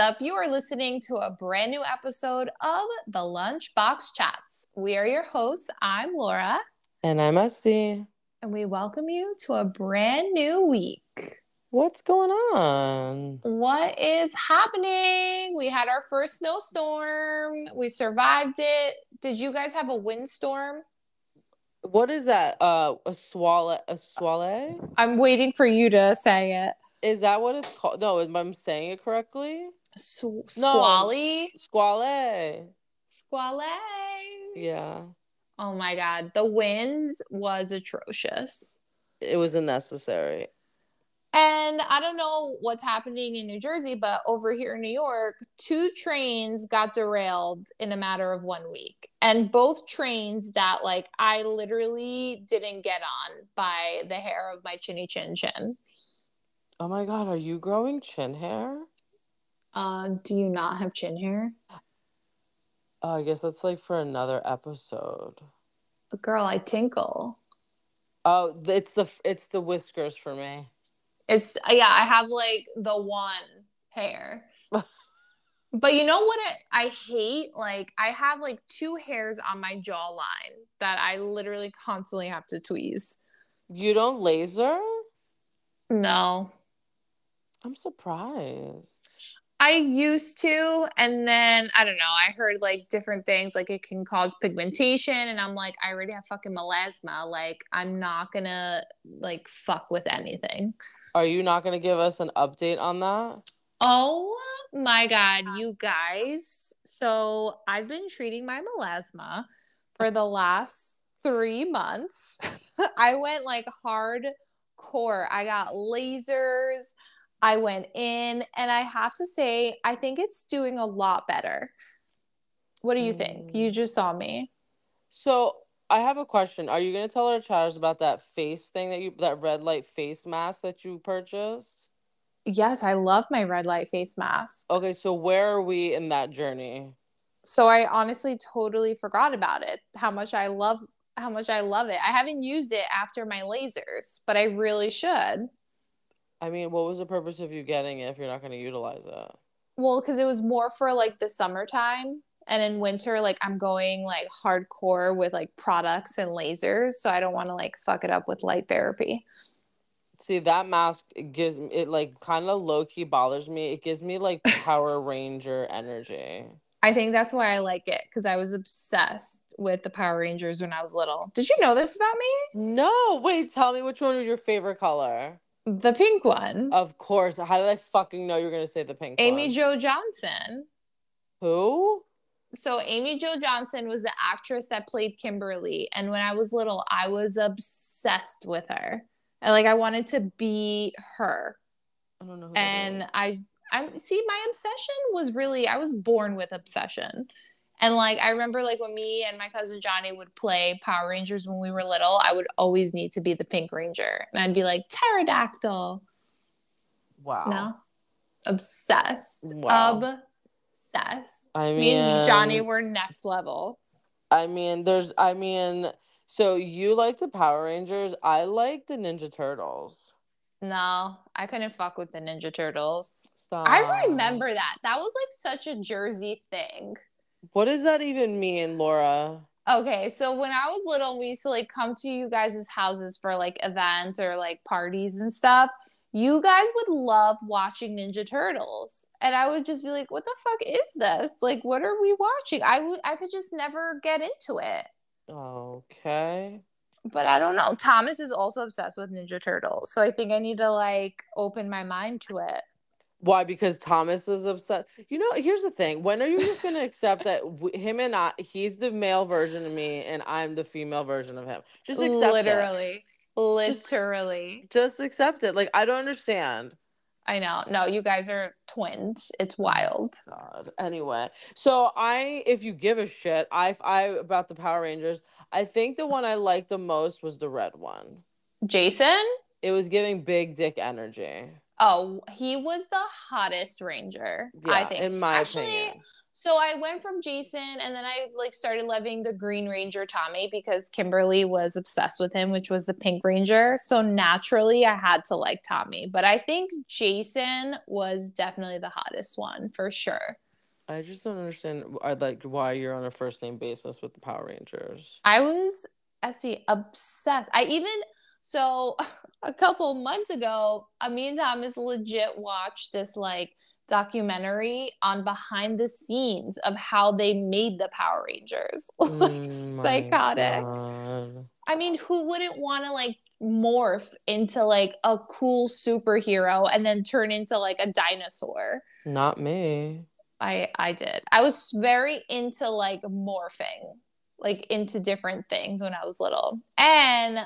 up? You are listening to a brand new episode of the Lunchbox Chats. We are your hosts. I'm Laura, And I'm Este. and we welcome you to a brand new week. What's going on? What is happening? We had our first snowstorm. We survived it. Did you guys have a windstorm? What is that? Uh, a swallow, a swallow? I'm waiting for you to say it. Is that what it's called? No, am I saying it correctly? Sw- squally? Squale. Squally. Yeah, Oh my God. The winds was atrocious. it was unnecessary. And I don't know what's happening in New Jersey, but over here in New York, two trains got derailed in a matter of one week. And both trains that, like, I literally didn't get on by the hair of my chinny chin chin. Oh my God, are you growing chin hair? Uh, do you not have chin hair? Oh, I guess that's like for another episode. Girl, I tinkle. Oh, it's the it's the whiskers for me. It's, yeah, I have like the one hair. But you know what I, I hate? Like I have like two hairs on my jawline that I literally constantly have to tweeze. You don't laser? No. I'm surprised. I used to, and then I don't know. I heard like different things, like it can cause pigmentation, and I'm like, I already have fucking melasma. Like, I'm not gonna like fuck with anything. Are you not to give us an update on that? Oh my god, you guys! So I've been treating my melasma for the last three months. I went like hardcore. I got lasers. I went in, and I have to say, I think it's doing a lot better. What do you think? Mm. You just saw me. So I have a question. Are you gonna tell our chatters about that face thing that you that red light face mask that you purchased? Yes, I love my red light face mask. Okay, so where are we in that journey? So I honestly totally forgot about it. How much I love how much I love it. I haven't used it after my lasers, but I really should. I mean, what was the purpose of you getting it if you're not gonna utilize it? Well, because it was more for like the summertime. And in winter, like I'm going like hardcore with like products and lasers. So I don't want to like fuck it up with light therapy. See, that mask gives it like kind of low key bothers me. It gives me like Power Ranger energy. I think that's why I like it because I was obsessed with the Power Rangers when I was little. Did you know this about me? No, wait, tell me which one was your favorite color? The pink one. Of course. How did I fucking know you were gonna say the pink one? Amy one? Jo Johnson. Who? So Amy Jo Johnson was the actress that played Kimberly, and when I was little, I was obsessed with her. And like I wanted to be her. I don't know. Who And. I I see my obsession was really I was born with obsession. And like I remember like when me and my cousin Johnny would play Power Rangers when we were little, I would always need to be the Pink Ranger. And I'd be like pterodactyl. Wow. No. Obsessed. Wow. Obsessed. I me and Johnny were next level. I mean, there's, I mean, so you like the Power Rangers. I like the Ninja Turtles. No, I couldn't fuck with the Ninja Turtles. Stop. I remember that. That was like such a Jersey thing. What does that even mean, Laura? Okay, so when I was little, we used to like come to you guys' houses for like events or like parties and stuff. You guys would love watching Ninja Turtles. And I would just be like, what the fuck is this? Like, what are we watching? I would I could just never get into it. Okay. But I don't know. Thomas is also obsessed with Ninja Turtles. So I think I need to like open my mind to it. Why? Because Thomas is upset. You know, here's the thing. When are you just gonna accept that w- him and I, he's the male version of me, and I'm the female version of him? Just accept it. Literally. Literally. Just accept it. Like I don't understand. I know. No, you guys are twins. It's wild. God. Anyway, so I, if you give a shit, I, I about the Power Rangers. I think the one I liked the most was the red one. Jason? It was giving big dick energy. Oh, he was the hottest ranger, I Yeah, think. in my Actually, opinion. so I went from Jason and then I like started loving the Green Ranger Tommy because Kimberly was obsessed with him, which was the Pink Ranger. So naturally I had to like Tommy. But I think Jason was definitely the hottest one for sure. I just don't understand I like why you're on a first name basis with the Power Rangers. I was Essie obsessed. I even so a couple months ago, Amin Thomas legit watched this like documentary on behind the scenes of how they made the Power Rangers. like Mm, psychotic. God. I mean, who wouldn't want to like morph into like a cool superhero and then turn into like a dinosaur? Not me. I I did. I was very into like morphing, like into different things when I was little. And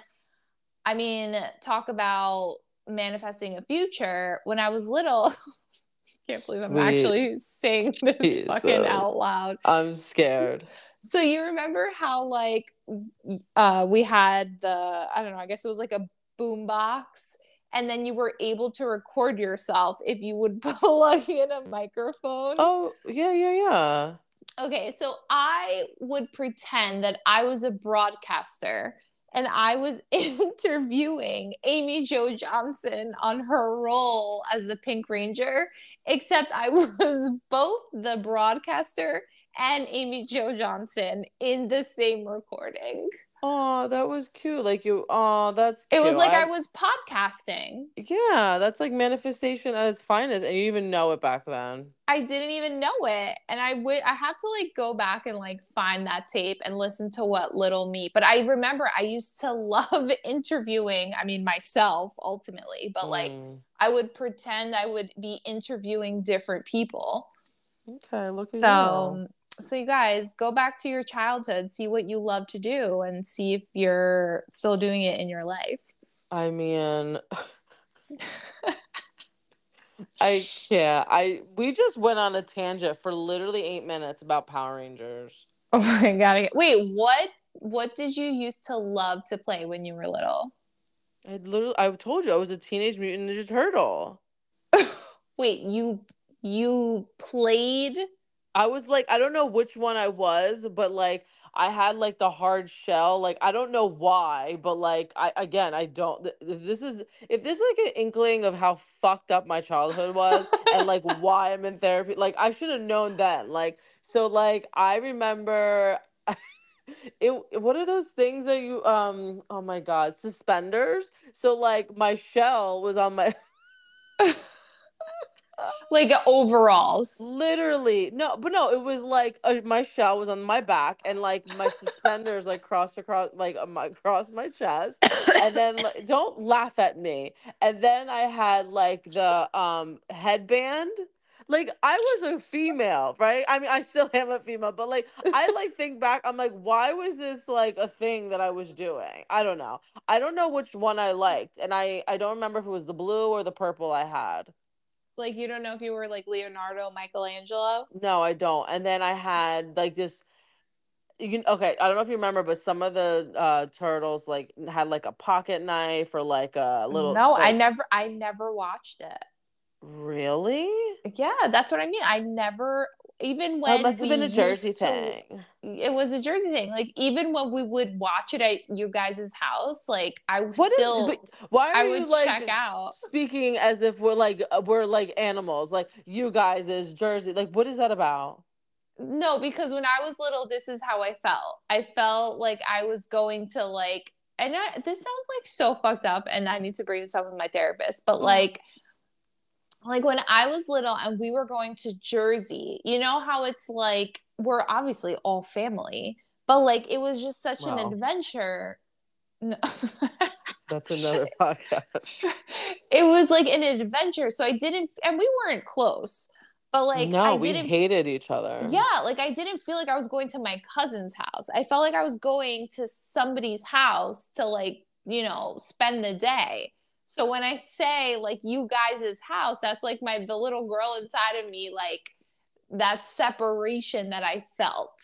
I mean, talk about manifesting a future. When I was little, can't believe I'm actually saying this fucking out loud. I'm scared. So you remember how like uh we had the I don't know, I guess it was like a boom box and then you were able to record yourself if you would plug in a microphone. Oh, yeah, yeah, yeah. Okay, so I would pretend that I was a broadcaster and I was interviewing Amy Jo Johnson on her role as the Pink Ranger, except I was both the broadcaster and Amy Jo Johnson in the same recording. Oh, that was cute. Like you, oh, that's It cute. was like I was podcasting. Yeah, that's like manifestation at its finest, and you even know it back then. I didn't even know it. And I would I have to like go back and like find that tape and listen to what little me. But I remember I used to love interviewing, I mean myself ultimately, but like Mm. I would pretend I would be interviewing different people. Okay, look at you. So you guys go back to your childhood, see what you love to do and see if you're still doing it in your life. I mean, I can't. I we just went on a tangent for literally eight minutes about Power Rangers. Oh my god. Wait, what what did you used to love to play when you were little? I literally, I told you I was a teenage mutant ninja turtle. Wait, you you played I was like, I don't know which one I was, but like I had like the hard shell. Like I don't know why, but like I again I don't. th- th- This is if this is like an inkling of how fucked up my childhood was and like why I'm in therapy. Like I should have known then. Like so like I remember. It what are those things that you um oh my god suspenders so like my shell was on my like overalls. Literally, no, but no, it was like uh, my shell was on my back, and like my suspenders like crossed across like um, across my chest, and then like, don't laugh at me. And then I had like the um headband. Like I was a female, right? I mean, I still am a female, but like I like think back, I'm like, why was this like a thing that I was doing? I don't know. I don't know which one I liked, and I I don't remember if it was the blue or the purple I had. Like you don't know if you were like Leonardo, Michelangelo. No, I don't. And then I had like this. You can okay. I don't know if you remember, but some of the uh turtles like had like a pocket knife or like a little. no, I never I never watched it. Really? Yeah, that's what I mean. I never even Well, when it must have been a Jersey to- thing. it was a Jersey thing. Like even when we would watch it at you guys' house, like I was still but why are I you like check out. speaking as if we're like uh, we're like animals? Like you guys is Jersey. Like what is that about? No, because when I was little, this is how I felt. I felt like I was going to like, and I, this sounds like so fucked up, and I need to bring this up with my therapist. But Mm. like, like when I was little and we were going to Jersey, you know how it's like we're obviously all family, but like it was just such Wow. an adventure. No. That's another podcast. it was like an adventure, so I didn't, and we weren't close, but like no, I we hated each other. yeah, like I didn't feel like I was going to my cousin's house. I felt like I was going to somebody's house to like, you know, spend the day. So when I say like you guys' house, that's like my the little girl inside of me, like that separation that I felt.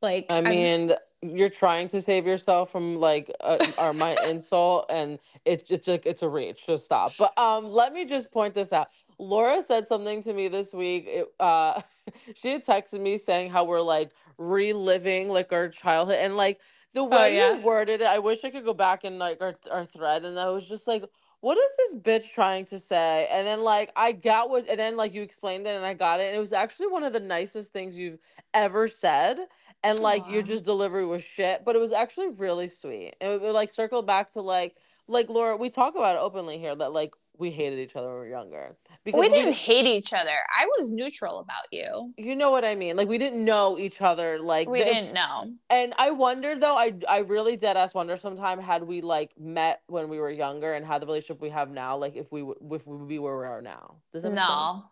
Like I mean, s- you're trying to save yourself from like uh, or my insult, and it's it's like it's a reach. Just stop. But um, let me just point this out. Laura said something to me this week. It, uh, she had texted me saying how we're like reliving like our childhood and like the oh, way Oh, yeah. you worded it. I wish I could go back in like our our thread and I was just like, what is this bitch trying to say? And then like I got what, and then like you explained it and I got it, and it was actually one of the nicest things you've ever said. And like your just delivery was shit, but it was actually really sweet. And it would like circle back to like like Laura, we talk about it openly here that like we hated each other when we were younger because we we didn't di- hate each other. I was neutral about you. you know what I mean. Like we didn't know each other. Like We the- didn't know. And I wonder though, I I really dead ass wonder sometime had we like met when we were younger and had the relationship we have now, like if we if we would be where we are now. Does that make sense? No.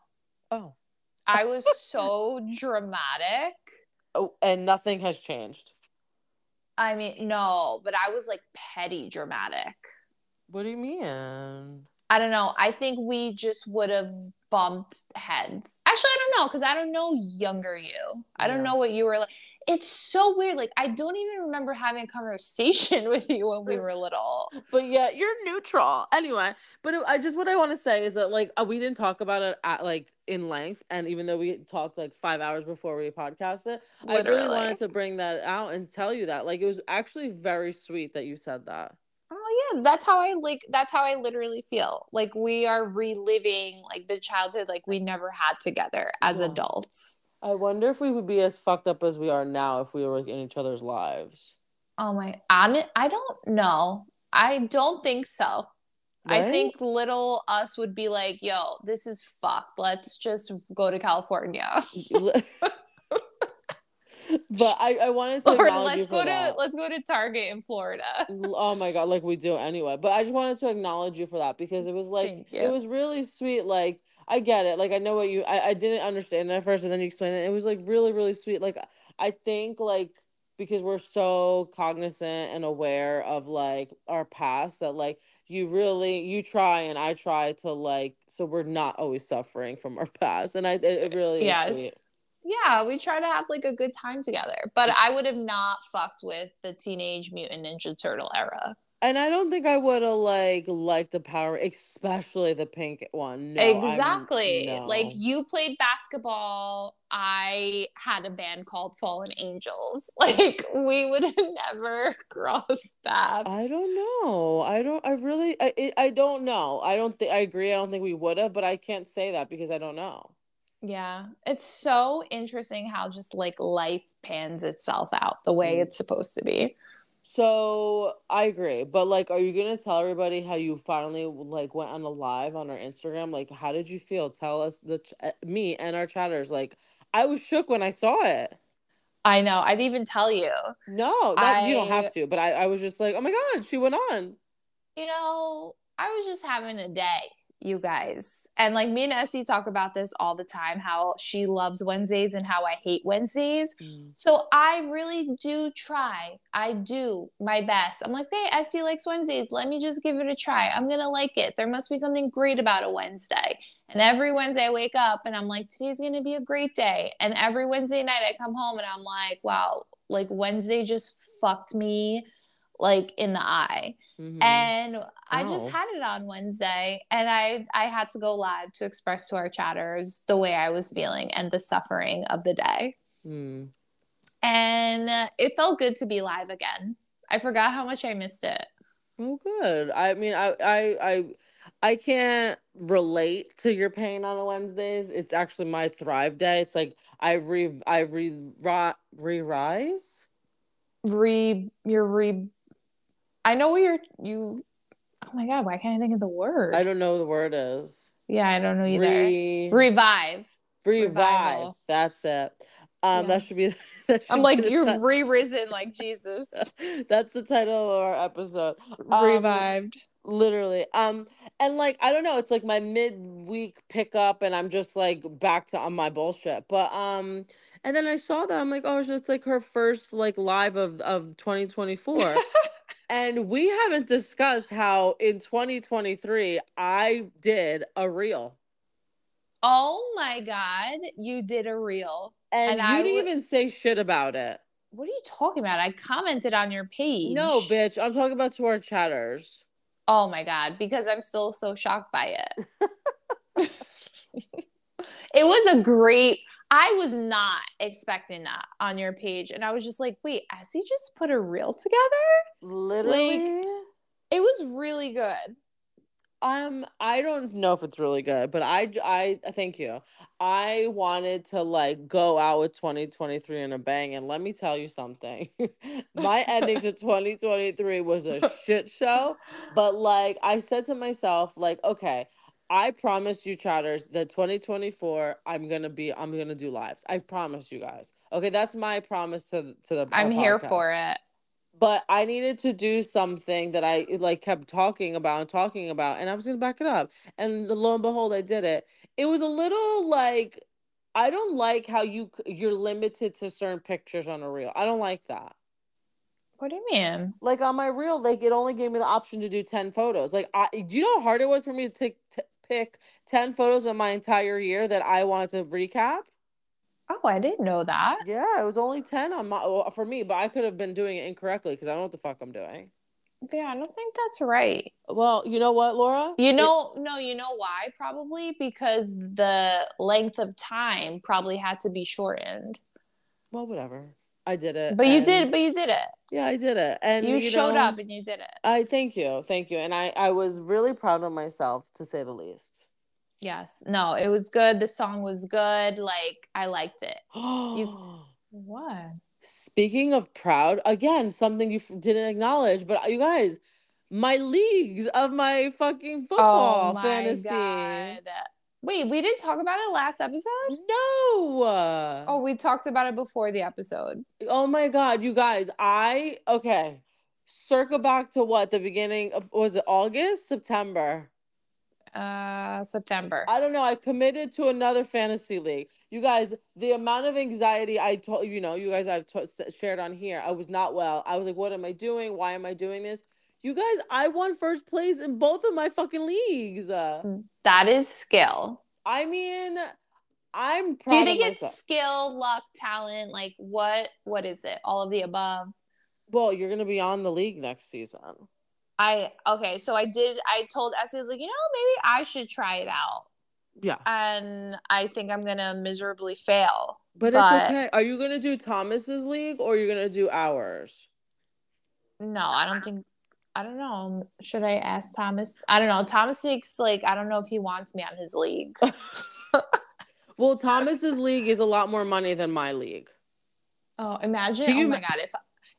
Oh. I was so dramatic. Oh, and nothing has changed. I mean, no, but I was like petty dramatic. What do you mean? I don't know. I think we just would have bumped heads. Actually, I don't know because I don't know younger you. I don't Yeah. know what you were like. It's so weird. Like I don't even remember having a conversation with you when we were little. But yeah, you're neutral. Anyway, but I just what I want to say is that like uh, we didn't talk about it at like in length, and even though we talked like five hours before we podcast it, I really wanted to bring that out and tell you that. Like it was actually very sweet that you said that. Yeah, that's how I like. That's how I literally feel. Like we are reliving like the childhood like we never had together as Yeah. adults. I wonder if we would be as fucked up as we are now if we were in each other's lives. Oh my, I, I don't know. I don't think so. I think little us would be like, yo, this is fucked. Let's just go to California. but I, I wanted to or let's go to that. let's go to Target in Florida. oh my god, like we do anyway. But I just wanted to acknowledge you for that because it was like it was really sweet. Like I get it. Like I know what you I, I didn't understand it at first and then you explained it. It was like really, really sweet. Like I think like because we're so cognizant and aware of like our past that like you really you try and I try to like so we're not always suffering from our past. And I it, it really is sweet. yes. Yeah, we try to have like a good time together. But mm. I would have not fucked with the Teenage Mutant Ninja Turtle era. And I don't think I would have like liked the power, especially the pink one. No, exactly. no. Like you played basketball. I had a band called Fallen Angels. Like we would have never crossed that. I don't know. I don't. I really. I. I- I don't know. I don't think. I agree. I don't think we would have, but I can't say that because I don't know. Yeah. It's so interesting how just like life pans itself out the way Mm. it's supposed to be. So I agree, but like, are you gonna tell everybody how you finally like went on a live on our Instagram? Like, how did you feel? Tell us the ch- uh, me and our chatters. Like, I was shook when I saw it. I know. I'd even tell you. No, not, you don't have to, but I, I was just like, oh my god, she went on. You know, I was just having a day, you guys. And like me and Essie talk about this all the time how she loves Wednesdays and how I hate Wednesdays. Mm. So I really do try. I do my best. I'm like, hey, Essie likes Wednesdays. Let me just give it a try. I'm going to like it. There must be something great about a Wednesday. And every Wednesday I wake up and I'm like, today's going to be a great day. And every Wednesday night I come home and I'm like, wow, like Wednesday just fucked me like in the eye. Mhm. And I just had it on Wednesday and I I had to go live to express to our chatters the way I was feeling and the suffering of the day. Mm. And it felt good to be live again. I forgot how much I missed it. Oh, good. I mean, I, I, I, I can't relate to your pain on a Wednesdays. It's actually my thrive day. It's like I re, I re, ri- re rise. Re you're re I know what you're you Oh my god, why can't I think of the word? I don't know what the word is. yeah, I don't know either. Re, Revive. revive. revival. That's it. Um, Yeah. that should be. That should I'm be like you're ti- re-risen like Jesus. That's the title of our episode. Um, Revived. literally um and like i don't know it's like my midweek pickup and i'm just like back to on my bullshit but um and then i saw that i'm like oh it's like her first like live of of 2024 and we haven't discussed how in 2023 i did a reel Oh my god, you did a reel. and, And you I didn't would- even say shit about it What are you talking about? I commented on your page. no bitch i'm talking about to our chatters Oh my god, because I'm still so shocked by it. it was a great I was not expecting that on your page. And I was just like, wait, Essie just put a reel together? Literally. Like, it was really good. Um, I don't know if it's really good, but I, I, thank you. I wanted to like go out with 2023 in a bang, and let me tell you something. My ending to 2023 was a shit show, but like I said to myself, like, okay, I promise you, chatters, that 2024, I'm gonna be, I'm gonna do lives. I promise you guys. Okay, that's my promise to to the. I'm here for it but I needed to do something that I like kept talking about and talking about, and I was gonna back it up. And lo and behold, I did it. It was a little like I don't like how you you're limited to certain pictures on a reel. I don't like that. What do you mean? Like on my reel, like it only gave me the option to do ten photos. Like, I do you know how hard it was for me to take, t- pick ten photos of my entire year that I wanted to recap? Oh, I didn't know that. Yeah, it was only 10 on my for me, but I could have been doing it incorrectly because I don't know what the fuck I'm doing. Yeah, I don't think that's right. Well, you know what, Laura? You know, it, no, you know why? Probably because the length of time probably had to be shortened. Well, whatever. I did it. But you did, but you did it. Yeah, I did it. And you, you showed know, up and you did it. I thank you. Thank you. And I I was really proud of myself to say the least. Yes. No, it was good. The song was good. Like I liked it. you what? Speaking of proud, again, something you didn't acknowledge, but uh, you guys, my leagues of my fucking oh football oh my fantasy. God. Wait, we didn't talk about it last episode? No. Oh, we talked about it before the episode. Oh my god, you guys, I okay. Circle back to what the beginning of was it August, September? uh September. I don't know. I committed to another fantasy league. You guys, the amount of anxiety I told you know, you guys I've t- shared on here. I was not well. I was like, what am I doing? Why am I doing this? You guys, I won first place in both of my fucking leagues. That is skill. I mean, I'm Do you think it's skill, luck, talent? Like what what is it? All of the above? Well, you're gonna be on the league next season. I okay, so I did. I told Essie, I was like, you know, maybe I should try it out. Yeah. And I think I'm gonna miserably fail. But, but it's okay. Are you gonna do Thomas's league or you're you gonna do ours? No, I don't think. I don't know. Should I ask Thomas? I don't know. Thomas takes like I don't know if he wants me on his league. well, Thomas's league is a lot more money than my league. Oh, imagine! oh my god! If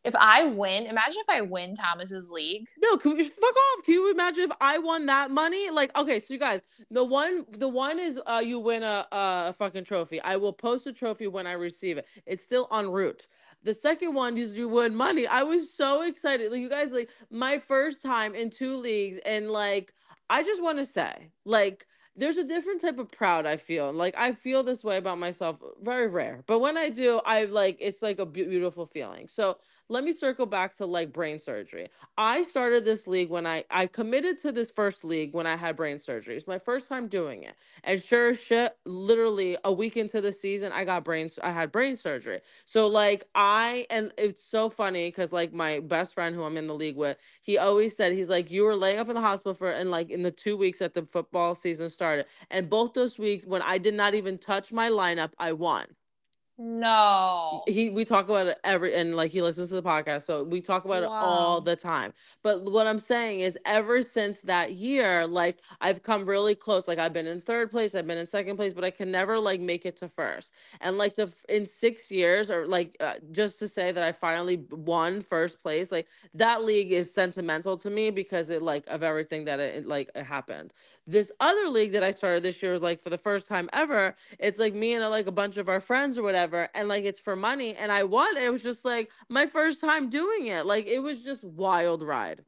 if I win, imagine if I win Thomas's league. No, can we fuck off? Can you imagine if I won that money? Like, okay, so you guys, the one, the one is uh, you win a, a fucking trophy. I will post a trophy when I receive it. It's still en route. The second one is you win money. I was so excited. Like, you guys, like my first time in two leagues, and like I just want to say, like there's a different type of proud I feel. Like I feel this way about myself, very rare. But when I do, I like it's like a beautiful feeling. So let me circle back to like brain surgery. I started this league when I I committed to this first league when I had brain surgery. It's my first time doing it. And sure shit, literally a week into the season, I got brain I had brain surgery. So like I and it's so funny cuz like my best friend who I'm in the league with, he always said he's like you were laying up in the hospital for and like in the 2 weeks that the football season started. And both those weeks when I did not even touch my lineup, I won. No. He we talk about it every and like he listens to the podcast, so we talk about wow. it all the time. But what I'm saying is ever since that year, like I've come really close. Like I've been in third place, I've been in second place, but I can never like make it to first. And like to in 6 years or like uh, just to say that I finally won first place, like that league is sentimental to me because it like of everything that it, it like it happened. This other league that I started this year was like for the first time ever, it's like me and like a bunch of our friends or whatever whatever and like it's for money and I won. It was just like my first time doing it. Like it was just wild ride.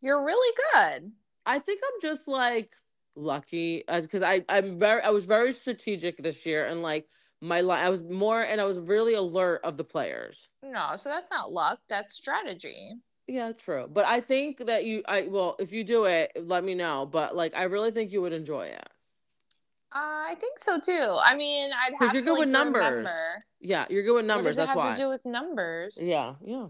You're really good. I think I'm just like lucky as because I I'm very I was very strategic this year and like my line I was more and I was really alert of the players. No, so that's not luck, that's strategy. Yeah, true. But I think that you I well, if you do it, let me know. But like I really think you would enjoy it. Uh, I think so too. I mean, I'd have you're to good like, with numbers. Remember. Yeah, you're good with numbers. What does it have why. to do with numbers? Yeah, yeah.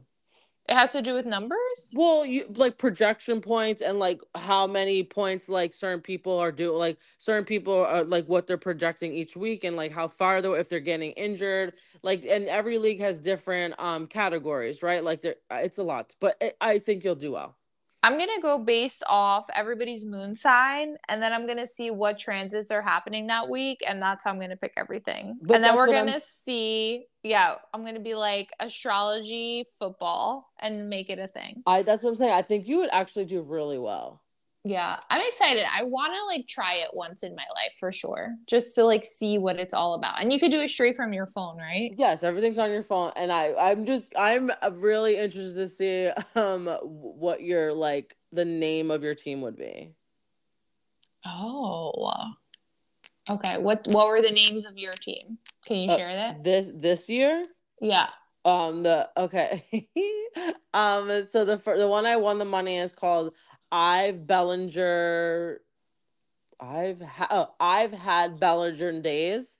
It has to do with numbers? Well, you like projection points and like how many points like certain people are doing, like certain people are like what they're projecting each week and like how far though if they're getting injured. Like, and every league has different um categories, right? Like, there, it's a lot, but it, I think you'll do well. I'm gonna go based off everybody's moon sign, and then I'm gonna see what transits are happening that week, and that's how I'm gonna pick everything. But and then we're gonna see, yeah, I'm gonna be like astrology, football, and make it a thing. I that's what I'm saying. I think you would actually do really well. Yeah, I'm excited. I want to like try it once in my life for sure, just to like see what it's all about. And you could do it straight from your phone, right? Yes, everything's on your phone, and I I'm just I'm uh, really interested to see um what your like the name of your team would be. Oh, okay. What what were the names of your team? Can you Uh, share that? This this year. Yeah. Um the okay. um so the the one I won the money is called I've Bellinger I've ha- oh, I've had Bellinger days.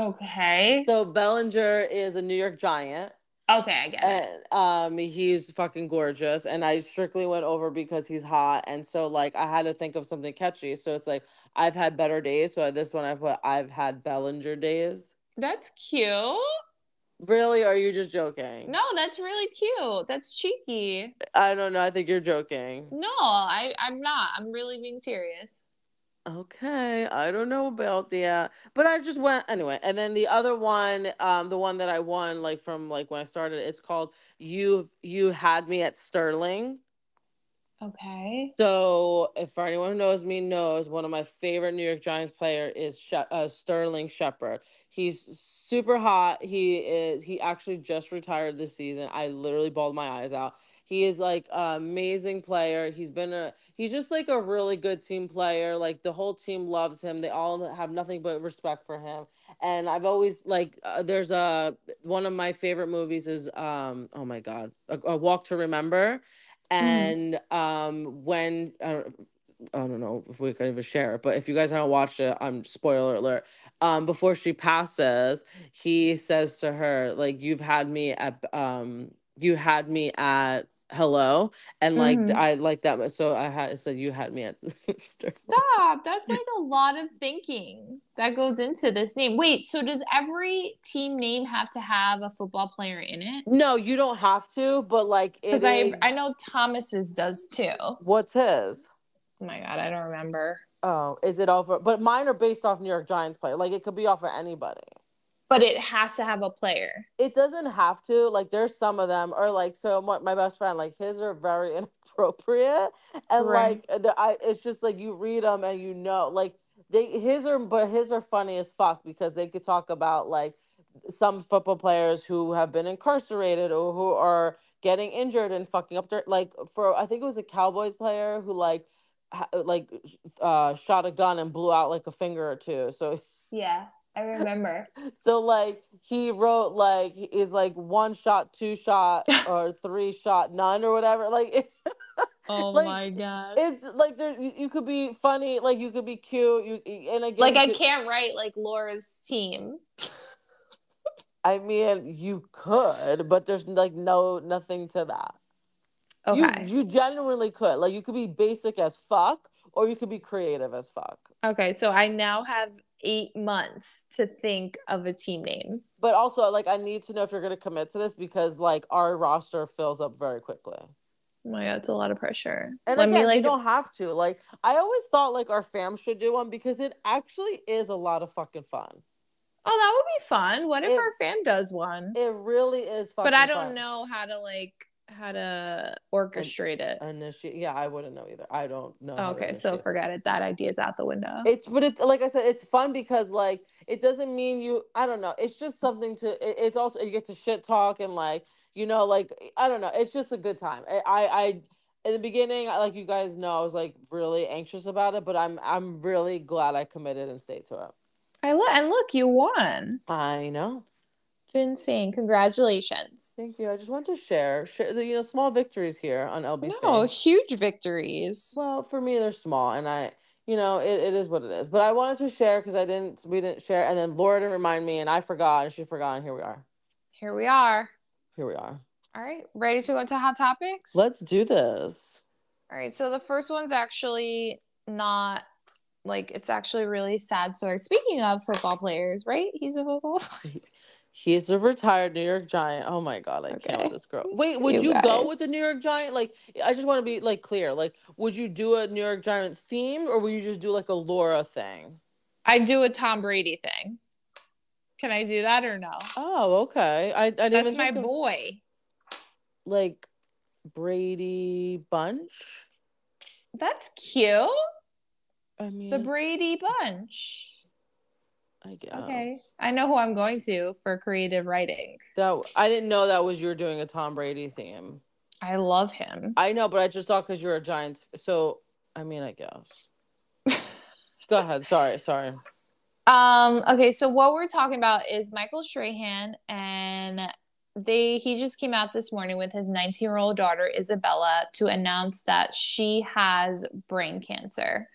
Okay. So Bellinger is a New York Giant okay, I get it. and um he's fucking gorgeous and I strictly went over because he's hot and so like I had to think of something catchy. So it's like I've had better days. So this one I put I've had Bellinger days. That's cute. Really? Are you just joking? No, that's really cute. That's cheeky. I don't know. I think you're joking. No, I I'm not. I'm really being serious. Okay, I don't know about that, but I just went anyway. And then the other one, um, the one that I won, like from like when I started, it's called "You You Had Me at Sterling." Okay. So, if for anyone who knows me, knows one of my favorite New York Giants player is She- uh, Sterling Shepard. He's super hot. He is. He actually just retired this season. I literally bawled my eyes out. He is like an amazing player. He's been a. He's just like a really good team player. Like the whole team loves him. They all have nothing but respect for him. And I've always like. Uh, there's a one of my favorite movies is um. Oh my god, a, a Walk to Remember and um when uh, I don't know if we can even share it, but if you guys haven't watched it, I'm spoiler alert. Um, before she passes, he says to her, like, "You've had me at um, you had me at hello," and like Mhm. I like that. So I had said you had me at. Stop. That's like a lot of thinking that goes into this name. Wait, so does every team name have to have a football player in it? no, you don't have to, but like Because I is. I know Thomas's does too. What's his? Oh my god, I don't remember. Oh, is it over? But mine are based off New York Giants player. Like it could be off of anybody. But it has to have a player. it doesn't have to like there's some of them or like so my, my best friend like his are very inappropriate and Right. like the, I, it's just like you read them and you know like they his are but his are funny as fuck because they could talk about like some football players who have been incarcerated or who are getting injured and fucking up their like for I think it was a Cowboys player who like like uh shot a gun and blew out like a finger or two so Yeah, I remember. so like he wrote like is like one shot, two shot, or three shot, none or whatever. Like it, Oh Like, my god. it's like there you, you could be funny, like you could be cute. You and again, like you I could- can't write like Laura's team. I mean, you could, but there's like no nothing to that. Okay. You you genuinely could. Like you could be basic as fuck, or you could be creative as fuck. Okay, so I now have eight months to think of a team name. But also, like, I need to know if you're gonna commit to this because like our roster fills up very quickly. Oh my god, it's a lot of pressure. And Let again, me like you don't have to. Like, I always thought like our fam should do one because it actually is a lot of fucking fun. Oh, that would be fun. What if It- our fam does one? It really is fucking but I don't fun. know how to like how to orchestrate it. Initiate. Yeah, I wouldn't know either. I don't know. okay, so forget it. That idea's out the window. It's but it's like I said, it's fun because like it doesn't mean you. I don't know. It's just something to. It, it's also you get to shit talk and like you know like I don't know. It's just a good time. I I. I in the beginning, I- like you guys know, I was like really anxious about it, but I'm I'm really glad I committed and stayed to it. I look and look, you won. I know. It's insane. Congratulations. Thank you. I just want to share, share the you know small victories here on LBC. No, huge victories. Well, for me, they're small, and I, you know, it, it is what it is. But I wanted to share because I didn't, we didn't share, and then Laura didn't remind me, and I forgot, and she forgot, and here we are. Here we are. Here we are. All right, ready to go into hot topics? Let's do this. All right, so the first one's actually not like it's actually really sad story. Speaking of football players, right? He's a football. He's a retired New York Giant. Oh my god, I Okay. can't with this girl. Wait, would You you, go with the. New York Giant? Like, I just want to be like clear. Like, would you do a New York Giant theme, or would you just do like a Laura thing? I do a Tom Brady thing. Can I do that or no? Oh, okay. I, I didn't That's my of, boy. like Brady Bunch. That's cute. I mean, The Brady Bunch. I guess. Okay. I know who I'm going to for creative writing. That I didn't know that was you were doing a Tom Brady theme. I love him. I know, but I just thought because you're a Giants. So I mean, I guess. Go ahead. Sorry, sorry. Um, okay, so what we're talking about is Michael Strahan and they he just came out this morning with his 19-year-old daughter Isabella to announce that she has brain cancer.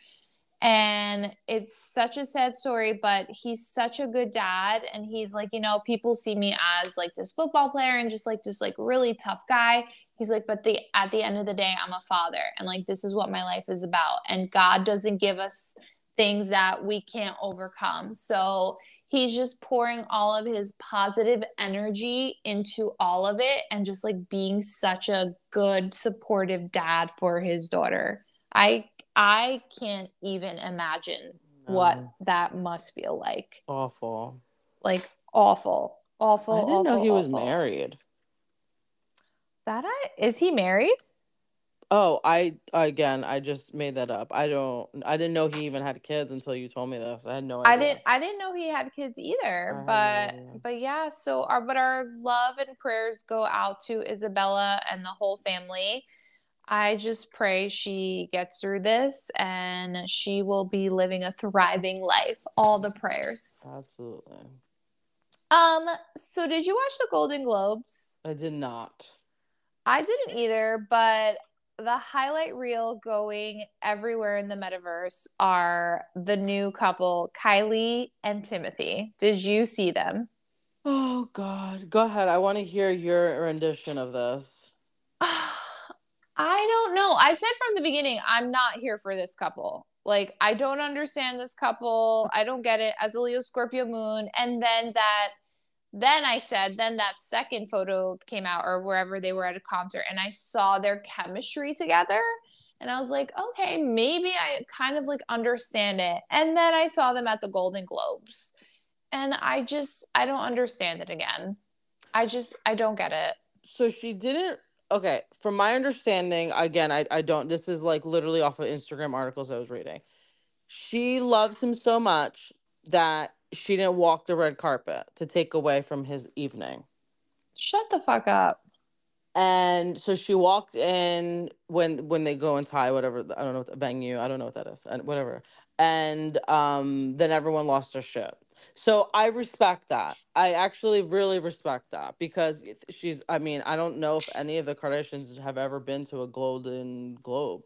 And it's such a sad story, but he's such a good dad and he's like, you know, people see me as like this football player and just like this like really tough guy. He's like, but the at the end of the day, I'm a father and like this is what my life is about. And God doesn't give us things that we can't overcome. So he's just pouring all of his positive energy into all of it and just like being such a good supportive dad for his daughter. I I can't even imagine what that must feel like. awful. Like awful. Awful. I didn't know awful, he was married. That I is he married? Oh, I again, I just made that up. I don't. I didn't know he even had kids until you told me this. I had no idea. I didn't I didn't know he had kids either. But but yeah, so our but our love and prayers go out to Isabella and the whole family. I just pray she gets through this and she will be living a thriving life. All the prayers. Absolutely. Um so did you watch the Golden Globes? I did not. I didn't either, but the highlight reel going everywhere in the metaverse are the new couple, Kylie and Timothée. Did you see them? Oh God. Go ahead. I want to hear your rendition of this. I don't know. I said from the beginning, I'm not here for this couple. Like, I don't understand this couple. I don't get it as a Leo Scorpio moon. And then that, then I said, then that second photo came out or wherever they were at a concert and I saw their chemistry together. And I was like, okay, maybe I kind of like understand it. And then I saw them at the Golden Globes. And I just, I don't understand it again. I just, I don't get it. So she didn't. Okay, from my understanding, again, I, I don't. This is like literally off of Instagram articles I was reading. She loves him so much that she didn't walk the red carpet to take away from his evening. Shut the fuck up. And so she walked in when when they go and tie whatever I don't know what the venue I don't know what that is and whatever and um then everyone lost their shit. So I respect that. I actually really respect that because she's I mean I don't know if any of the Kardashians have ever been to a Golden Globe.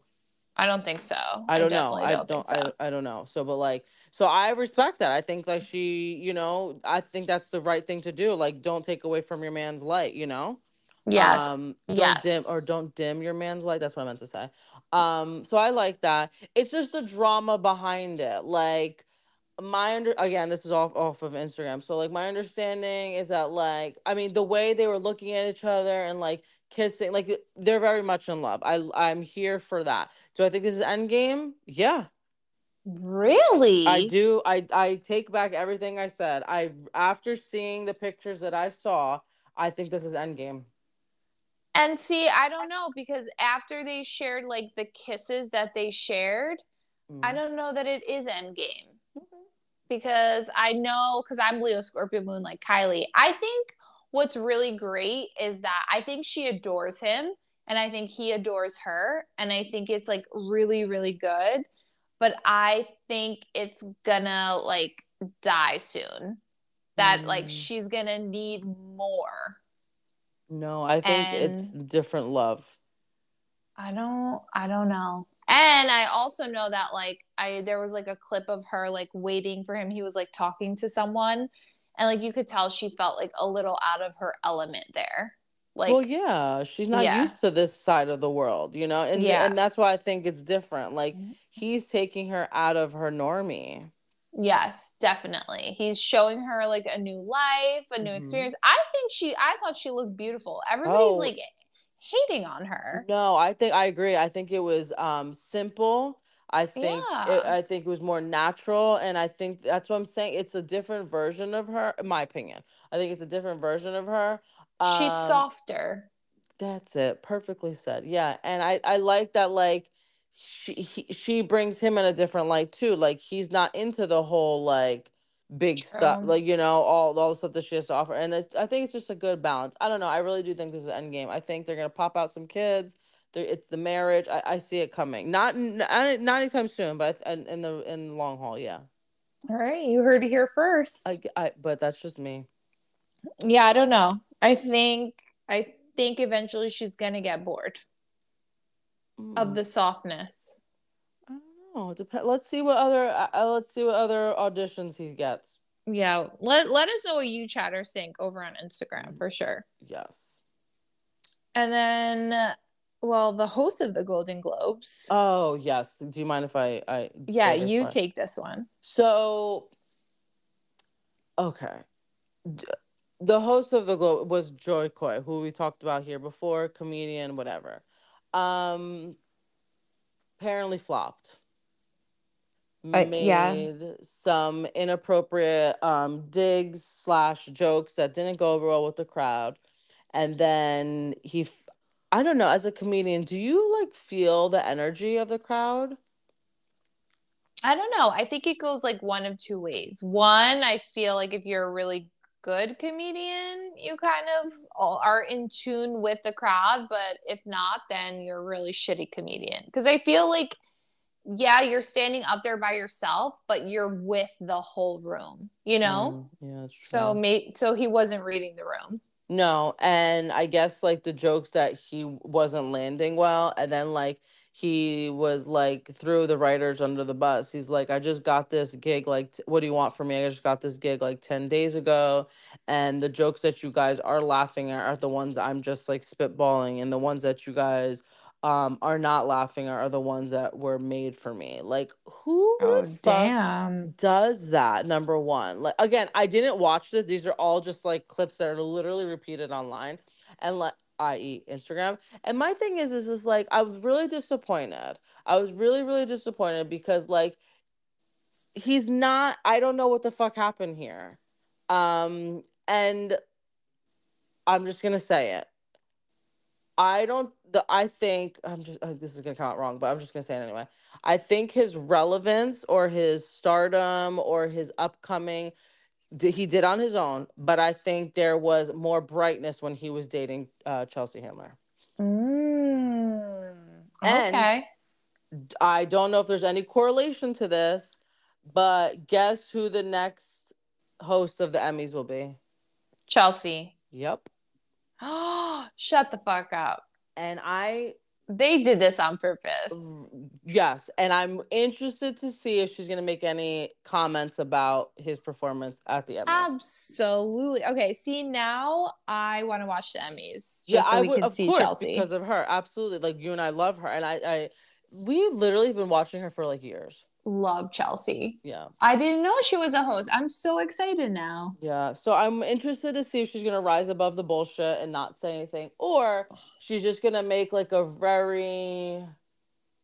I don't think so. I don't know. I don't, don't. so. I, I don't know. So, but like, so I respect that. I think like she, you know, I think that's the right thing to do. Like, don't take away from your man's light. You know. yes. Um, don't dim or don't dim your man's light. That's what I meant to say. Um, so I like that. It's just the drama behind it. Like my under again, this is off off of Instagram. So like my understanding is that like I mean the way they were looking at each other and like kissing, like they're very much in love. I I'm here for that. Do I think this is endgame? Yeah. really? I do. I I take back everything I said. I after seeing the pictures that I saw, I think this is endgame. And see, I don't know because after they shared like the kisses that they shared, I Mm. don't know that it is Endgame. Because I know, because I'm Leo Scorpio Moon like Kylie. I think what's really great is that I think she adores him and I think he adores her. And I think it's like really, really good. But I think it's gonna like die soon. That like Mm. she's gonna need more. No, I think it's different love. I don't I don't know. And I also know that like I there was like a clip of her like waiting for him. He was like talking to someone and like you could tell she felt like a little out of her element there. Like, well, yeah, she's not yeah. used to this side of the world, you know, and Yeah. and that's why I think it's different. Like Mhm. he's taking her out of her normie. yes, definitely. He's showing her like a new life, a new Mhm. experience. I think she, I thought she looked beautiful. Everybody's Oh. like hating on her. No, I think I agree. I think it was um simple. I think it, I think it was more natural, and I think that's what I'm saying. It's a different version of her, in my opinion. I think it's a different version of her. She's Um, softer. That's it. Perfectly said. Yeah. And I I like that like she he, she brings him in a different light too. Like he's not into the whole like big stuff, like you know, all all the stuff that she has to offer. And it's, I think it's just a good balance. I don't know. I really do think this is an end game. I think they're gonna pop out some kids. It's the marriage. I, I see it coming. Not not not anytime soon, but I, in in the in the long haul, yeah. All right, you heard it here first. I, I- but that's just me. yeah, I don't know. I think I think eventually she's gonna get bored of Mm, the softness. I don't know. Dep- let's see what other uh, uh, let's see what other auditions he gets. Yeah, let let us know what you chatters think over on Instagram for sure. Yes. And then, well, the host of the Golden Globes. Oh yes. Do you mind if I I yeah, you one? take this one. So okay. The host of the Globe was Jo Koy, who we talked about here before, comedian, whatever. Um apparently flopped. Uh, yeah. Made some inappropriate um digs slash jokes that didn't go over well with the crowd. And then he I don't know, as a comedian, do you like feel the energy of the crowd? I don't know. I think it goes like one of two ways. One, I feel like if you're a really good comedian, you kind of are in tune with the crowd. But if not, then you're a really shitty comedian. Because I feel like, yeah, you're standing up there by yourself, but you're with the whole room, you know? Mm, yeah, that's true. So, may- so he wasn't reading the room. No, and I guess like the jokes that he wasn't landing well, and then like he was like threw the writers under the bus. He's like, I just got this gig. Like, t- what do you want from me? I just got this gig like 10 days ago. And the jokes that you guys are laughing at are the ones I'm just like spitballing, and the ones that you guys um are not laughing are the ones that were made for me. Like, who Oh, the fuck damn. does that number one? Like again i didn't watch this. These are all just like clips that are literally repeated online and like i.e instagram. And my thing is is is like i was really disappointed. I was really really disappointed because like he's not i don't know what the fuck happened here. Um and i'm just gonna say it i don't the i think i'm just uh, this is gonna come out wrong but i'm just gonna say it anyway I think his relevance or his stardom or his upcoming d- he did on his own, but I think there was more brightness when he was dating uh, Chelsea Handler. Mm, And- okay. I don't know if there's any correlation to this, but guess who the next host of the Emmys will be? Chelsea. Yep. Oh, shut the fuck up. And I They did this on purpose. Mm, yes, and I'm interested to see if she's going to make any comments about his performance at the Emmys. Absolutely. Okay, see now I want to watch the Emmys just yeah, so I we would, can of see course, Chelsea. because of her. Absolutely, like you and I love her, and I, I, we literally have been watching her for like years. Love Chelsea. Yeah, I didn't know she was a host. I'm so excited now. yeah. So I'm interested to see if she's gonna rise above the bullshit and not say anything, or she's just gonna make like a very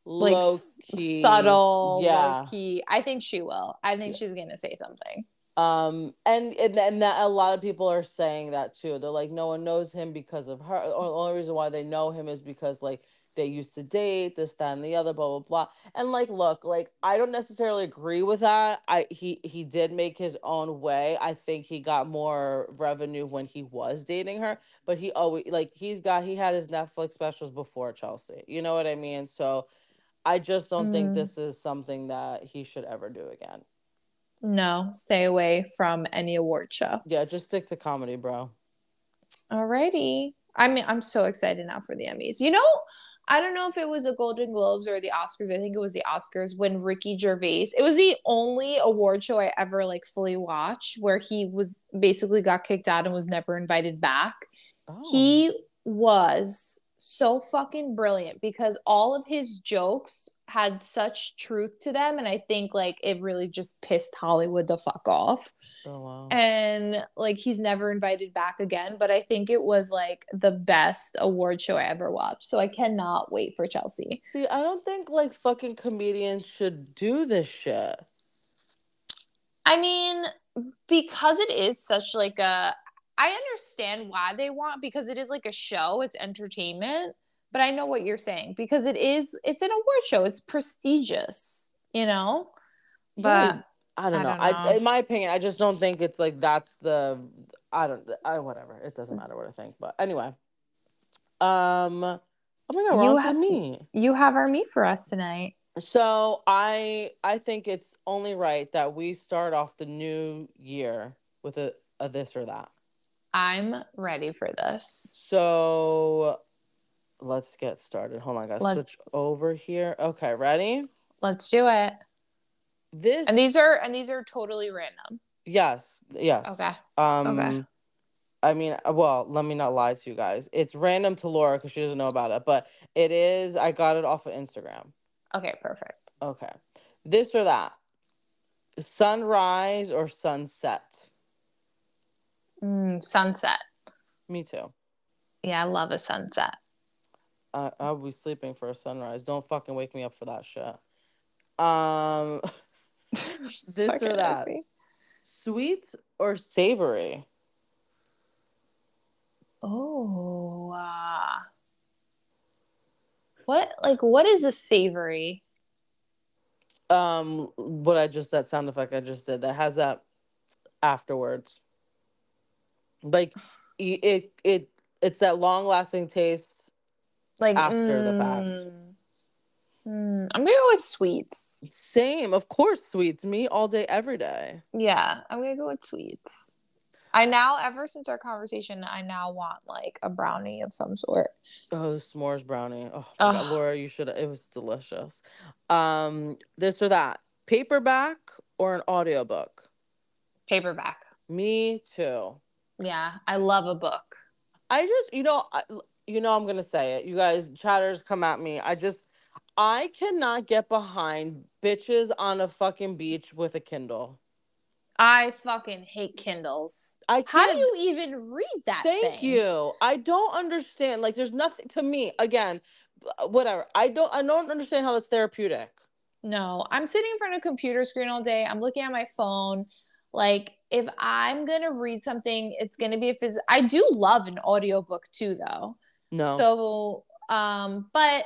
Like low-key, subtle, yeah. low key. I think she will. I think Yeah. she's gonna say something. Um, and and and that a lot of people are saying that too. They're like, no one knows him because of her. The only reason why they know him is because like they used to date this, that, and the other, blah blah blah. And like, look, like I don't necessarily agree with that. I he he did make his own way. I think he got more revenue when he was dating her, but he always like he's got he had his Netflix specials before Chelsea. You know what I mean? So I just don't think Mm. this is something that he should ever do again. No, stay away from any award show. Yeah, just stick to comedy, bro. Alrighty. I mean, I'm so excited now for the Emmys. You know, I don't know if it was the Golden Globes or the Oscars. I think it was the Oscars when Ricky Gervais. It was the only award show I ever like fully watched where he was basically got kicked out and was never invited back. Oh. He was so fucking brilliant because all of his jokes had such truth to them and I think like it really just pissed Hollywood the fuck off. Oh wow. And like he's never invited back again, but I think it was like the best award show I ever watched. So I cannot wait for Chelsea. See, I don't think like fucking comedians should do this shit. I mean, because it is such like a I understand why they want because it is like a show, it's entertainment, but I know what you're saying because it is it's an award show, it's prestigious, you know? But Yeah, I don't I know. don't I, in my opinion, I just don't think it's like that's the I don't I whatever. It doesn't matter what I think. But anyway. Um oh my god, You have- me. you have our meat for us tonight. So I I think it's only right that we start off the new year with a, a this or that. I'm ready for this. So let's get started. Hold on, guys. Let's- Switch over here. Okay, ready? Let's do it. This And these are and these are totally random. yes, yes. Okay. Um Okay. I mean, uh, well, let me not lie to you guys. It's random to Laura because she doesn't know about it, but it is. I got it off of Instagram. Okay, perfect. Okay, this or that, sunrise or sunset. Mm, sunset. Me too. Yeah, I love a sunset. I I'll be sleeping for a sunrise. Don't fucking wake me up for that shit. Um, this or that, sweet or savory. Oh. Uh, what like what is a savory? Um, what I just that sound effect I just did that has that afterwards. Like it it it's that long lasting taste. Like After the fact. mm, mm, I'm gonna go with sweets. Same, of course, sweets. Me all day, every day. Yeah, I'm gonna go with sweets. I now, ever since our conversation, I now want like a brownie of some sort. Oh, the s'mores brownie. Oh, my God, Laura, you should. It was delicious. Um, this or that, paperback or an audiobook. Paperback. Me too. Yeah, I love a book. I just, you know, I, you know, I'm gonna say it. You guys, chatters, come at me. I just, I cannot get behind bitches on a fucking beach with a Kindle. I fucking hate Kindles. I can't. How do you even read that Thank thing? you. I don't understand. Like, there's nothing to me. Again, uh, whatever. I don't. I don't understand how that's therapeutic. No, I'm sitting in front of a computer screen all day. I'm looking at my phone. Like, if I'm gonna read something, it's gonna be a phys. I do love an audiobook too, though. No. So, um, but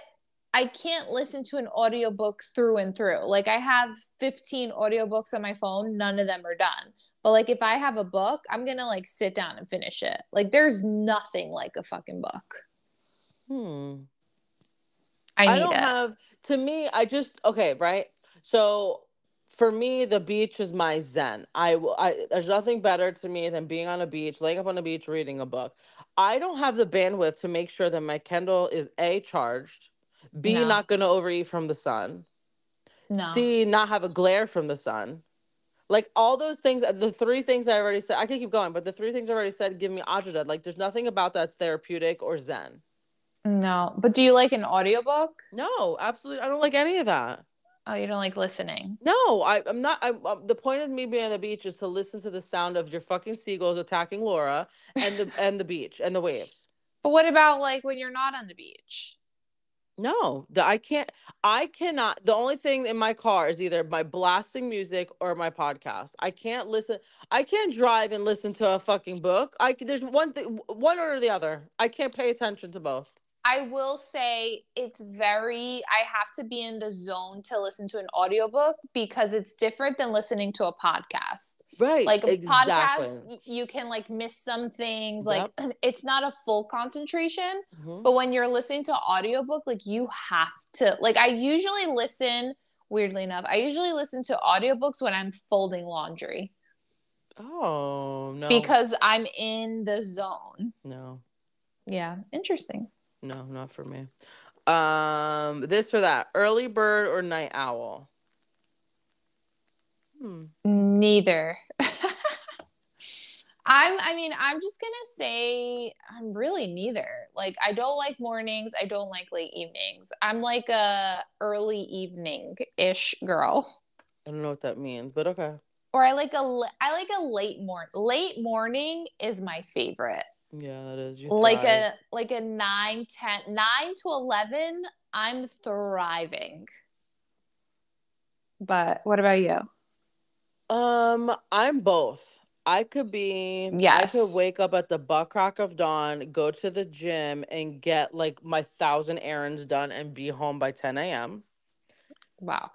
I can't listen to an audiobook through and through. Like, I have 15 audiobooks on my phone, none of them are done. But like, if I have a book, I'm gonna like sit down and finish it. Like, there's nothing like a fucking book. hmm. I I, don't it. have to me I just okay, right? So for me the beach is my zen. I will I there's nothing better to me than being on a beach, laying up on a beach reading a book. I don't have the bandwidth to make sure that my Kindle is A charged, B No. not going to overeat from the sun, no. C not have a glare from the sun. Like all those things, uh, the three things I already said, I could keep going, but the three things I already said give me agita. Like there's nothing about that's therapeutic or zen. No. But do you like an audiobook? No, absolutely. I don't like any of that. Oh, you don't like listening. No, I, I'm not. I, um, the point of me being on the beach is to listen to the sound of your fucking seagulls attacking Laura and the and the beach and the waves. But what about like when you're not on the beach? No, the, I can't. I cannot. The only thing in my car is either my blasting music or my podcast. I can't listen. I can't drive and listen to a fucking book. I there's one thing, one or the other. I can't pay attention to both. I will say it's very I have to be in the zone to listen to an audiobook because it's different than listening to a podcast. Right. Like a exactly. podcast you can like miss some things like it's not a full concentration, Mhm. but when you're listening to audiobook like you have to like I usually listen weirdly enough. I usually listen to audiobooks when I'm folding laundry Oh no. because I'm in the zone. no. Yeah, interesting. No, not for me. Um, this or that, early bird or night owl. Hmm. Neither. I'm I mean, I'm just gonna say I'm really neither. Like I don't like mornings, I don't like late evenings. I'm like a early evening-ish girl. I don't know what that means, but okay. Or I like a I like a late morning. Late morning is my favorite. Yeah, that is. You Like thrive. a like a 9 10 9 to 11, I'm thriving. But what about you? Um, I'm both. I could be. yes. I could wake up at the butt crack of dawn, go to the gym, and get like my thousand errands done, and be home by 10 a.m. Wow.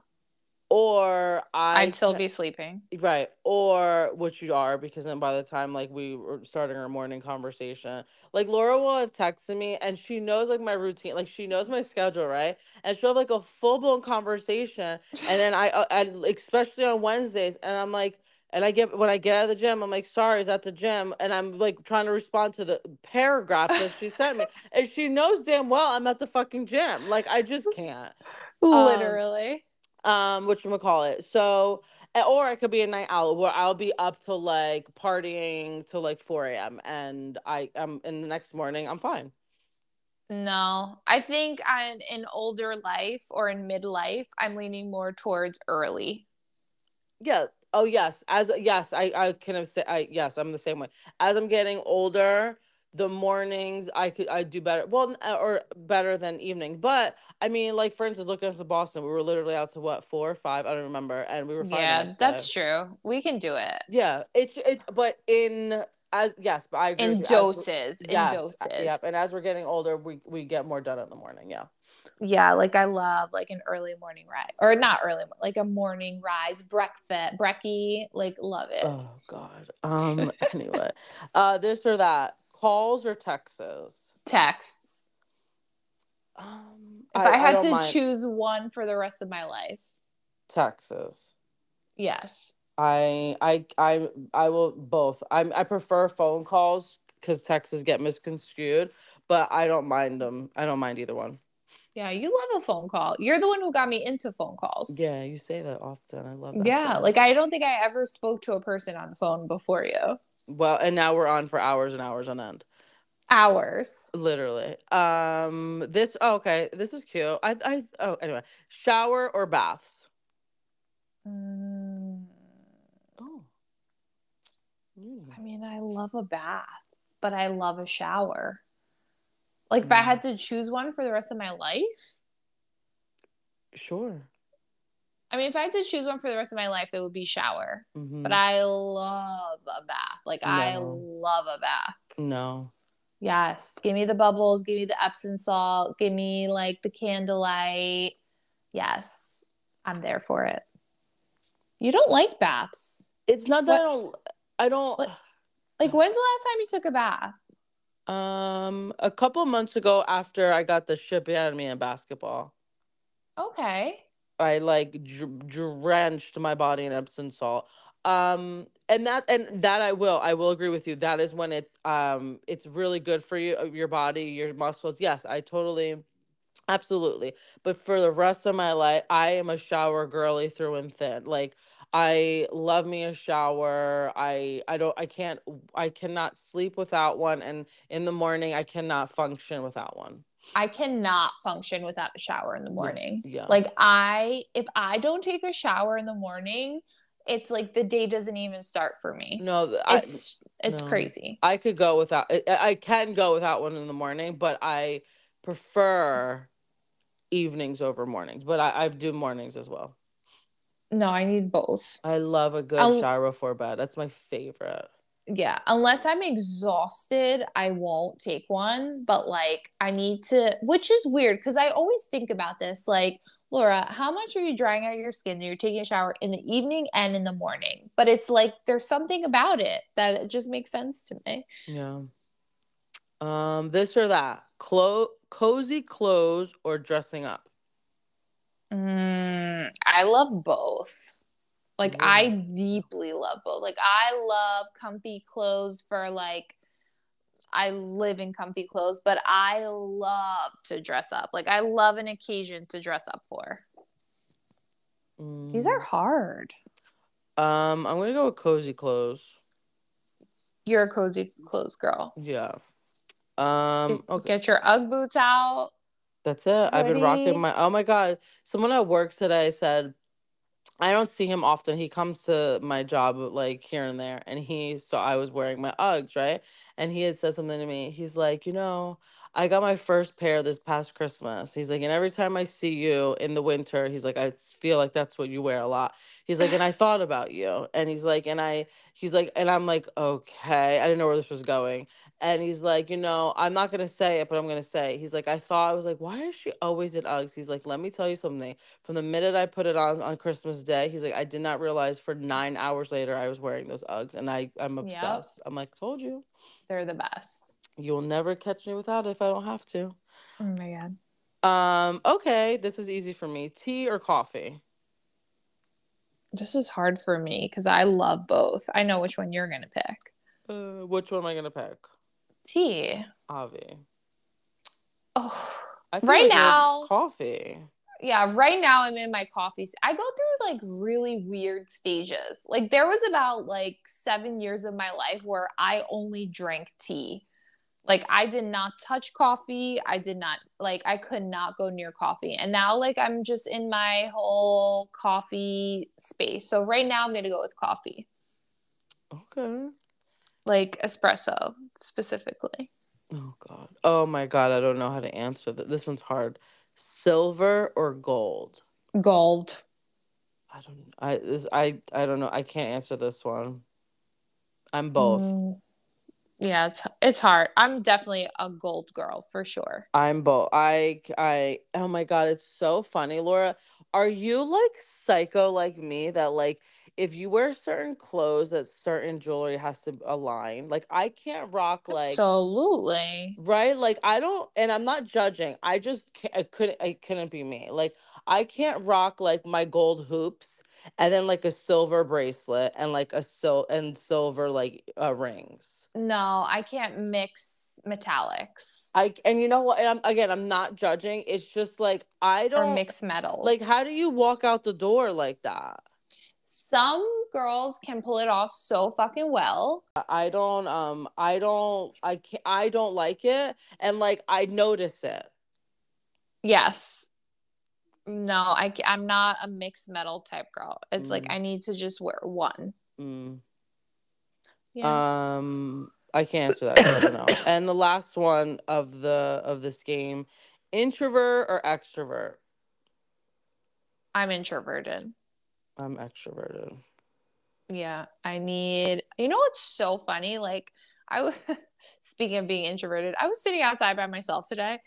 Or I I'd still be sleeping. Right. Or which you are, because then by the time like we were starting our morning conversation, like Laura will have texted me and she knows like my routine, like she knows my schedule, right? And she'll have like a full blown conversation. And then I, uh, and especially on Wednesdays, and I'm like, and I get when I get out of the gym, I'm like, sorry, is at the gym, and I'm like trying to respond to the paragraph that she sent me, and she knows damn well I'm at the fucking gym. Like I just can't Literally. um Um, which we call it so or it could be a night owl where I'll be up till like partying till like 4 a.m. and I um, am in the next morning I'm fine. No, I think I'm in older life or in midlife, I'm leaning more towards early. Yes. Oh yes. As yes, I I kind of say I yes, I'm the same way. As I'm getting older, the mornings I could I do better. Well, uh, or better than evening. But I mean, like for instance, look at us in Boston. We were literally out to what four or five? I don't remember, and we were fine. Yeah, that's true. We can do it Yeah. It's it's but in as yes, but I agree in you. As- doses. In Yes, doses. uh, Yep. And as we're getting older, we we get more done in the morning. Yeah. yeah, like I love like an early morning rise, or not early, like a morning rise, breakfast, brekkie, like love it. Oh God. Um. anyway, uh, this or that, calls or texts. Texts. Um. If I, had don't to mind choose one for the rest of my life, texts. yes. I I I I will both. I'm I prefer phone calls because texts get misconstrued, but I don't mind them. I don't mind either one. Yeah, you love a phone call. You're the one who got me into phone calls. Yeah, you say that often. I love that. Yeah, like. I don't think I ever spoke to a person on the phone before you. well, and now we're on for hours and hours on end. Hours. Literally. Um. This. Oh, okay. This is cute. I. I. Oh. Anyway. Shower or baths. Mm, Oh. Mm. I mean, I love a bath, but I love a shower. Like if I had to choose one for the rest of my life, Sure. I mean, if I had to choose one for the rest of my life, it would be shower. hmm But I love a bath. Like I love a bath. no. Yes. Give me the bubbles, give me the Epsom salt, give me like the candlelight. Yes. I'm there for it. You don't like baths. It's not that I don't. I don't. What- Like when's the last time you took a bath? Um. A couple months ago, after I got the shit out of me in basketball, Okay. I like dr- drenched my body in Epsom salt. Um. And that and that I will I will agree with you. That is when it's um it's really good for you your body your muscles. Yes, I totally. Absolutely. But for the rest of my life, I am a shower girly through and thin. Like I love me a shower. I I don't I can't I cannot sleep without one and in the morning I cannot function without one. I cannot function without a shower in the morning. Yeah. Like I if I don't take a shower in the morning, it's like the day doesn't even start for me. no, I It's it's no. crazy. I could go without I, I can go without one in the morning, but I prefer evenings over mornings. But I, I do mornings as well. No, I need both. I love a good I'll- shower before bed. That's my favorite. Yeah, unless I'm exhausted, I won't take one. But like, I need to, which is weird because I always think about this. Like, Laura, how much are you drying out your skin that you're taking a shower in the evening and in the morning? But it's like there's something about it that it just makes sense to me. Yeah. Um, this or that. Clo- cozy clothes or dressing up. Mm, I love both. Like, Really? I deeply love both. Like, I love comfy clothes for like, I live in comfy clothes, but I love to dress up. Like, I love an occasion to dress up for. These are Mm. hard. Um, I'm gonna go with cozy clothes. You're a cozy clothes girl. Yeah. Um. Get- Okay. Get your UGG boots out. That's it. I've been rocking my. Oh my god! Someone at work today said, I don't see him often. He comes to my job like here and there, and he so I was wearing my Uggs, right? And he had said something to me. He's like, you know, I got my first pair this past Christmas. He's like, and every time I see you in the winter, he's like, I feel like that's what you wear a lot. He's like, and I thought about you, and he's like, and I, he's like, and I'm like, okay, I didn't know where this was going. And he's like, you know, I'm not gonna say it, but I'm gonna say. He's like, I thought I was like, why is she always in Uggs? He's like, let me tell you something. From the minute I put it on on Christmas Day, he's like, I did not realize for nine hours later I was wearing those Uggs, and I I'm Yep. obsessed. I'm like, told you, They're the best. you'll never catch me without it if I don't have to. Oh my god. Um, okay, this is easy for me. Tea or coffee? This is hard for me because I love both. I know which one you're gonna pick. Uh, which one am I gonna pick? Tea. Avi. Oh. Right like now- coffee. Yeah, right now I'm in my coffee. I go through like really weird stages. Like there was about like 7 years of my life where I only drank tea. Like I did not touch coffee. I did not like I could not go near coffee. And now like I'm just in my whole coffee space. So right now I'm going to go with coffee. Okay. Like espresso specifically. Oh god. Oh my god, I don't know how to answer that. This one's hard. Silver or gold? Gold. I don't I this I I don't know. I can't answer this one. I'm both. Mm, yeah, it's it's hard. I'm definitely a gold girl for sure. I'm both. I I oh my god, it's so funny, Laura. Are you like psycho like me that like if you wear certain clothes that certain jewelry has to align? Like I can't rock like Absolutely. right like i don't and i'm not judging i just can't, i couldn't i couldn't be me like i can't rock like my gold hoops and then like a silver bracelet and like a sil and silver like uh, rings No, I can't mix metallics i and you know what and I'm, again i'm not judging it's just like i don't mix metals. like how do you walk out the door like that some girls can pull it off so fucking well. i don't um i don't i can't i don't like it and like i notice it Yes. No, I I'm not a mixed metal type girl. It's like Mm. I need to just wear one. mm. Yeah. Um, I can't answer that. I. And the last one of the of this game, introvert or extrovert? I'm introverted. I'm extroverted. Yeah, I need. You know what's so funny? Like I was speaking of being introverted, I was sitting outside by myself today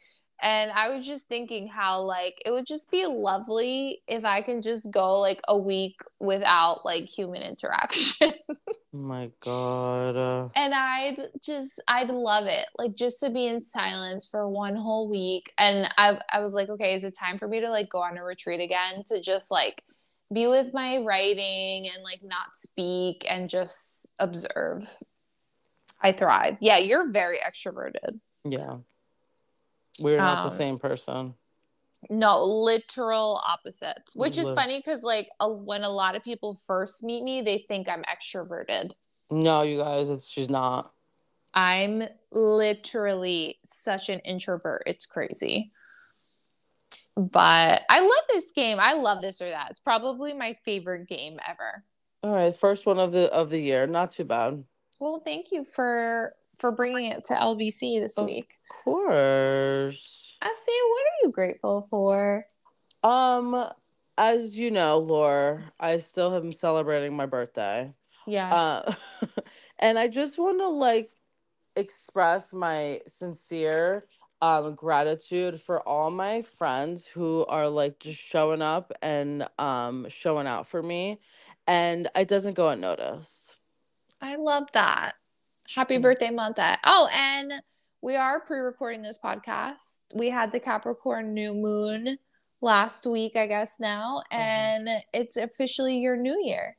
and I was just thinking how like it would just be lovely if I can just go like a week without like human interaction. Oh my god. And I'd just I'd love it. Like just to be in silence for one whole week. And I I was like, okay, is it time for me to like go on a retreat again to just like be with my writing and like not speak and just observe. I thrive. Yeah, you're very extroverted. yeah. We're not the Um, same person. No, literal opposites, which is Lit- funny because like a, when a lot of people first meet me, they think I'm extroverted. No, you guys, it's she's not. I'm literally such an introvert. It's crazy. But I love this game. I love this or that. It's probably my favorite game ever. All right, first one of the of the year. Not too bad. Well, thank you for for bringing it to LBC this Oh. week. Of course. Este, what are you grateful for? Um, as you know, Laura, I still am celebrating my birthday. Yeah. Uh, and I just want to like express my sincere um gratitude for all my friends who are like just showing up and um showing out for me and it doesn't go unnoticed. I love that. Happy Mm. birthday, Monta. Oh, and we are pre-recording this podcast. We had the Capricorn new moon last week, I guess now, Mhm. and it's officially your new year.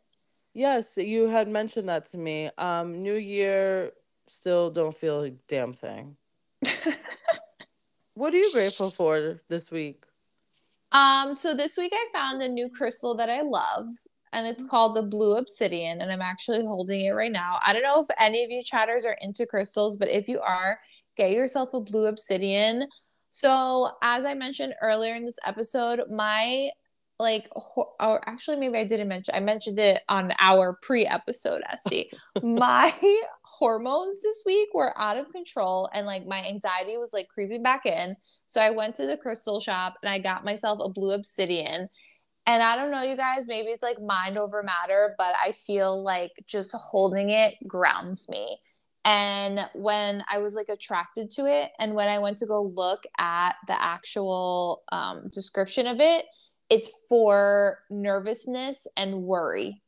Yes, you had mentioned that to me. Um New Year still don't feel a damn thing. What are you grateful for this week? um, so this week I found a new crystal that I love, and it's called the Blue Obsidian, and I'm actually holding it right now. I don't know if any of you chatters are into crystals, but if you are, get yourself a Blue Obsidian. So, as I mentioned earlier in this episode, my like or actually maybe I didn't mention I mentioned it on our pre-episode Este. my hormones this week were out of control and like my anxiety was like creeping back in. So I went to the crystal shop and I got myself a blue obsidian. And I don't know you guys, maybe it's like mind over matter, but I feel like just holding it grounds me. And when I was like attracted to it and when I went to go look at the actual um, description of it, it's for nervousness and worry.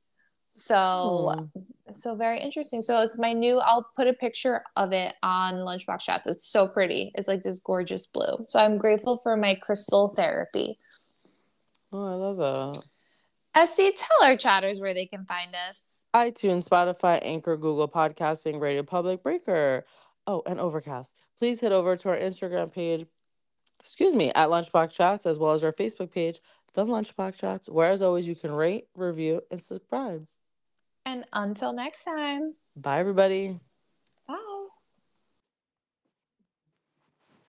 So hmm. so very interesting. So it's my new I'll put a picture of it on Lunchbox Chats. It's so pretty. It's like this gorgeous blue. So I'm grateful for my crystal therapy. Oh, I love that. Este, tell our chatters where they can find us. iTunes, Spotify, Anchor, Google Podcasting, Radio Public, Breaker. Oh, and Overcast. Please head over to our Instagram page, excuse me, at Lunchbox Chats, as well as our Facebook page, The Lunchbox Chats, where as always you can rate, review, and subscribe. And until next time. Bye, everybody.